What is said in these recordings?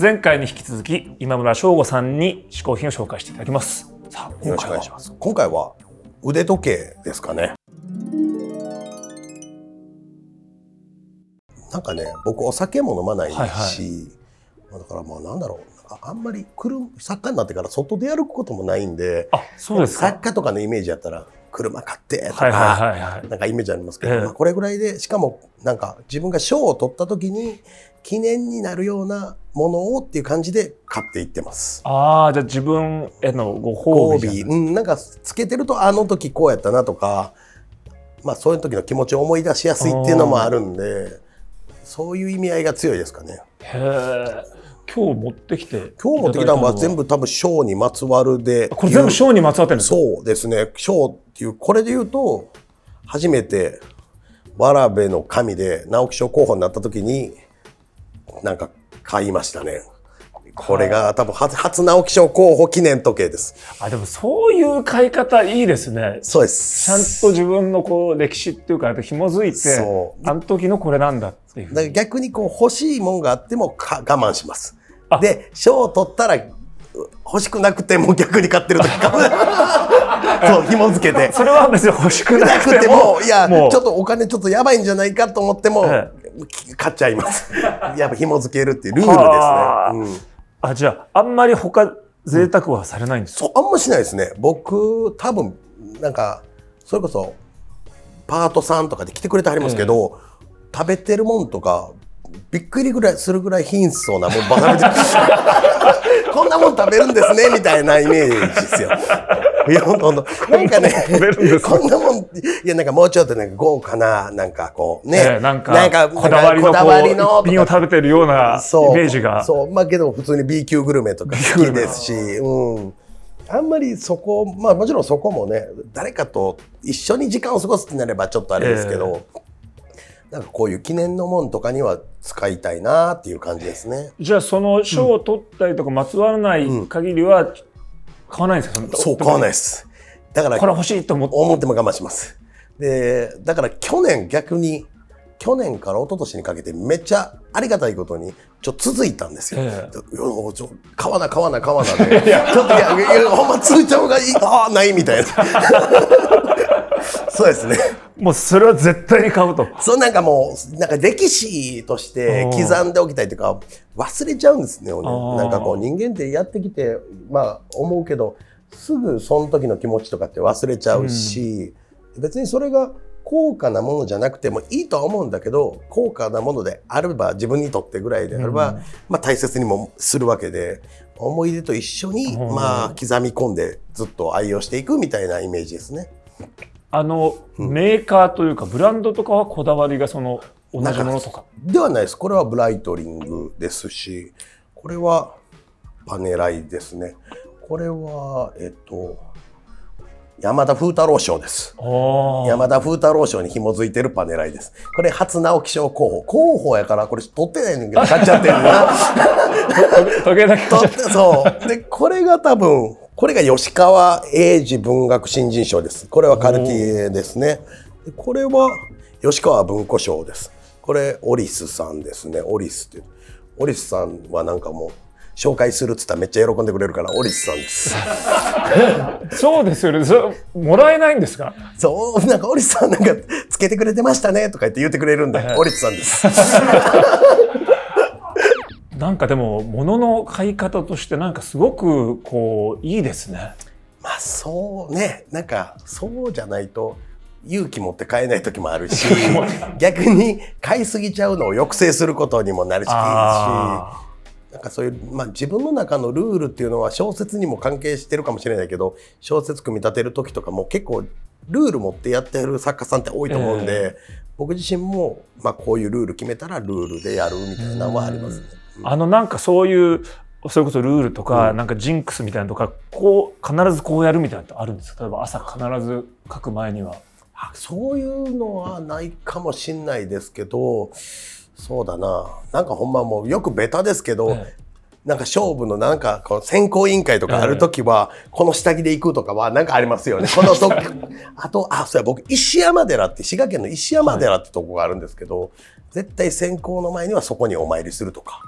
前回に引き続き今村翔吾さんに試行品を紹介していただきます。さあよろしくお願いします。今回は腕時計ですかね。なんかね僕お酒も飲まないし、はいはい、だからまあなんだろう。あんまり車作家になってから外で歩くこともないんであそうです作家とかのイメージやったら車買ってとか、なんかイメージありますけど、えー、まあ、これぐらいでしかもなんか自分が賞を取った時に記念になるようなものをっていう感じで買っていってます。ああ、じゃあ自分へのご褒美。うん、なんかつけてるとあの時こうやったなとか、まあそういう時の気持ちを思い出しやすいっていうのもあるんで、そういう意味合いが強いですかね。へえ。今日持ってきて今日持ってきたのは全部多分賞にまつわるで。これ全部賞にまつわってるんですか？そうですね。賞っていう、これで言うと、初めて、わらべの神で直木賞候補になった時に、なんか買いましたね。これが多分初初直木賞候補記念時計です。あ、でもそういう買い方いいですね。そうです。ちゃんと自分のこう歴史っていうか紐づいて、あの時のこれなんだっていう。だから逆にこう欲しいもんがあっても我慢します。で、賞を取ったら欲しくなくても逆に買ってる時かも。そう、紐付けて。それは別に欲しくなくても、いや、ちょっとお金ちょっとやばいんじゃないかと思っても、買っちゃいます。やっぱ紐付けるっていうルールですね。うんあ、じゃあ、あんまり他、贅沢はされないんですか、うん、そう、あんましないですね。僕、多分、なんか、それこそ、パートさんとかで来てくれてはりますけど、えー、食べてるもんとか、びっくりぐらいするぐらい貧相なもんばかり こんなもん食べるんですねみたいなイメージですよ。いや、ほんとほんと。なんかね、こんなもん、いや、なんかもうちょっとなんか豪華な、なんかこうね、えー、なんか、なんかこだわりの、こだわりの一品を食べてるようなイメージが。そう、まあけど普通に B 級グルメとか好きですし、うん。あんまりそこ、まあもちろんそこもね、誰かと一緒に時間を過ごすってなればちょっとあれですけど、えーなんかこういう記念のもんとかには使いたいなっていう感じですね。じゃあその賞を取ったりとかまつわらない限りは買わないんですか、うん、そう買わないです。だからこれ欲しいと思って思っても我慢します。でだから去年逆に去年から一昨年にかけてめっちゃありがたいことにちょっと続いたんですよ。ええ、ちょ買わな買わな買わなで、ちょっといやいやほんま続いた方がいいああないみたいな。そうですね。もうそれは絶対に買うと。そうなんかもう、なんか歴史として刻んでおきたいというか、忘れちゃうんですね。なんかこう人間ってやってきて、まあ思うけど、すぐその時の気持ちとかって忘れちゃうし、うん、別にそれが高価なものじゃなくてもいいとは思うんだけど、高価なものであれば、自分にとってぐらいであれば、うん、まあ大切にもするわけで、思い出と一緒に、まあ刻み込んでずっと愛用していくみたいなイメージですね。あの、メーカーというかブランドとかはこだわりがその同じものとかではないですこれはブライトリングですしこれはパネライですねこれはえっと山田風太郎賞です。山田風太郎賞に紐づいてるパネライです。これ初直木賞候補。候補やからこれ取ってないねんけど買っちゃってるな。時計だけそう。で、これが多分これが吉川英治文学新人賞です。これはカルティエですね。これは吉川文庫賞です。これオリスさんですね。オリスってオリスさんはなんかもう紹介するっつったらめっちゃ喜んでくれるからオリスさんです。そうですよね。そもらえないんですか？そうなんかオリスさんなんかつけてくれてましたねとか言って言ってくれるんで、オリスさんです。なんかでも物の買い方としてなんかすごくこういいですね。まあそうねなんかそうじゃないと勇気持って買えない時もあるし 逆に買いすぎちゃうのを抑制することにもなるしなんかそういう、まあ、自分の中のルールっていうのは小説にも関係してるかもしれないけど小説組み立てる時とかも結構ルール持ってやってる作家さんって多いと思うんで、えー、僕自身も、まあ、こういうルール決めたらルールでやるみたいなのはありますね。あのなんかそういうそれこそルールとか、なんかジンクスみたいなとかこう必ずこうやるみたいなのあるんですか？例えば朝必ず書く前には。そういうのはないかもしんないですけどそうだななんかほんまもうよくベタですけど、ええ、なんか勝負のなんかこう選考委員会とかある時は、この下着で行くとかはなんかありますよね。このとあとあそうや僕石山寺って滋賀県の石山寺ってとこがあるんですけど、はい、絶対選考の前にはそこにお参りするとか。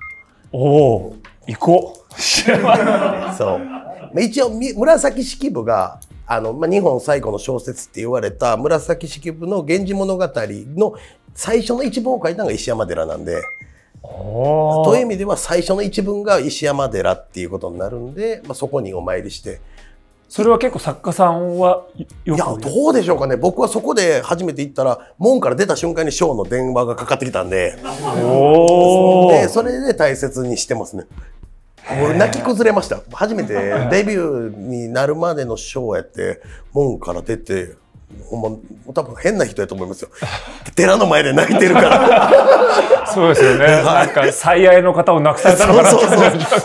おお行こう そう。まあ一応み紫式部があの、まあ、日本最古の小説って言われた紫式部の「源氏物語」の最初の一文を書いたのが石山寺なんで。おという意味では最初の一文が石山寺っていうことになるんで、まあ、そこにお参りしてそれは結構作家さんはいよやくどうでしょうかね。僕はそこで初めて行ったら門から出た瞬間にショーの電話がかかってきたんで。でそれで大切にしてますね。俺泣き崩れました。初めて。デビューになるまでのショーやって門から出てほ多分変な人やと思いますよ。寺の前で泣いてるから。そうですよね。なんか最愛の方を亡くされたのかなそう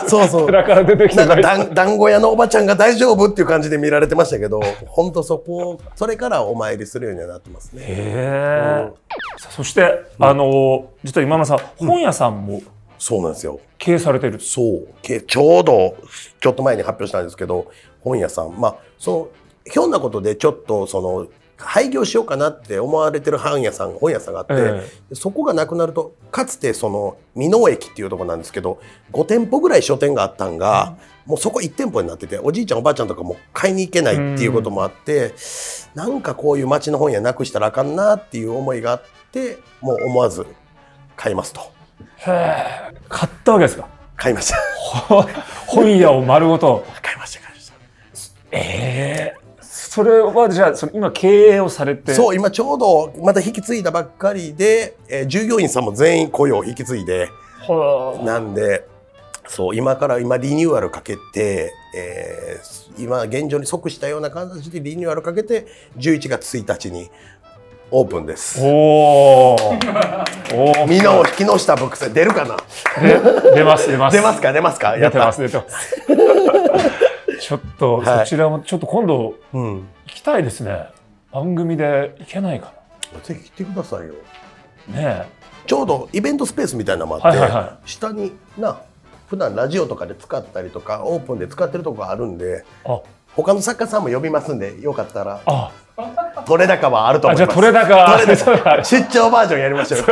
そうそう。寺から出てきてなんか泣いて団団子屋のおばちゃんが大丈夫っていう感じで見られてましたけど本当そこそれからお参りするようにはなってますね。へえ。さあそして、あの実は今村さん本屋さんもそうなんですよ。経営されてる。そう。けちょうどちょっと前に発表したんですけど本屋さん。まあそのひょんなことでちょっとその廃業しようかなって思われてる本屋さん本屋さんがあって、えそこがなくなるとかつてその美濃駅っていうところなんですけど5店舗ぐらい書店があったんが、もうそこ1店舗になってておじいちゃんおばあちゃんとかも買いに行けないっていうこともあって、なんかこういう町の本屋なくしたらあかんなっていう思いがあってもう思わず買いますと。へえ。買ったわけですか？買いました。ほ 本屋を丸ごとそれはじゃあその今経営をされて。そう今ちょうどまた引き継いだばっかりで、えー従業員さんも全員雇用引き継いで。はあ。なんでそう今から今リニューアルかけて、えー今現状に即したような形でリニューアルかけて11月1日にオープンです。お おおおみんなを引きのしたブックス出るかな？で出ます出ます。出ますか？出ますか？や出ってたます出てますちょっとはい。そちらもちょっと今度うん。行きたいですね。番組で行けないかぜひ来てくださいよ。なねちょうどイベントスペースみたいなのもあって、はいはいは下にな普段ラジオとかで使ったりとかオープンで使ってるとこがあるんであ。他の作家さんも呼びますんでよかったら。あ取れ高はあると思います。あじゃあ取れ高取れ高 出張バージョンやりましょう。よ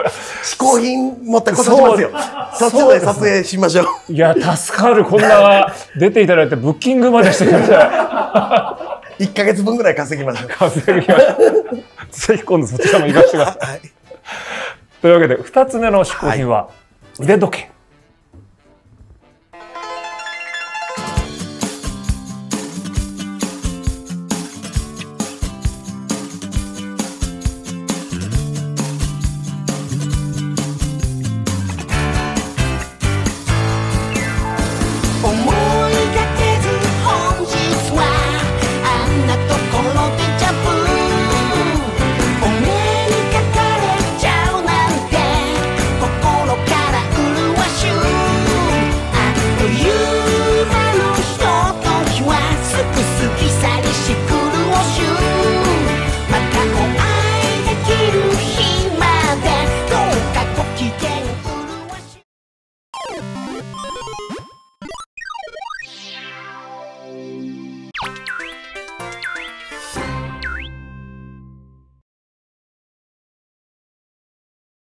試行品持って今年しますよ。そっちで撮影しましょう。いや助かる。こんな出ていただいてブッキングまでしてくれて1か月分ぐらい稼ぎましょう。稼ぎましたぜひ今度そちらも行かせてください。はい。というわけで2つ目の嗜好品は腕時計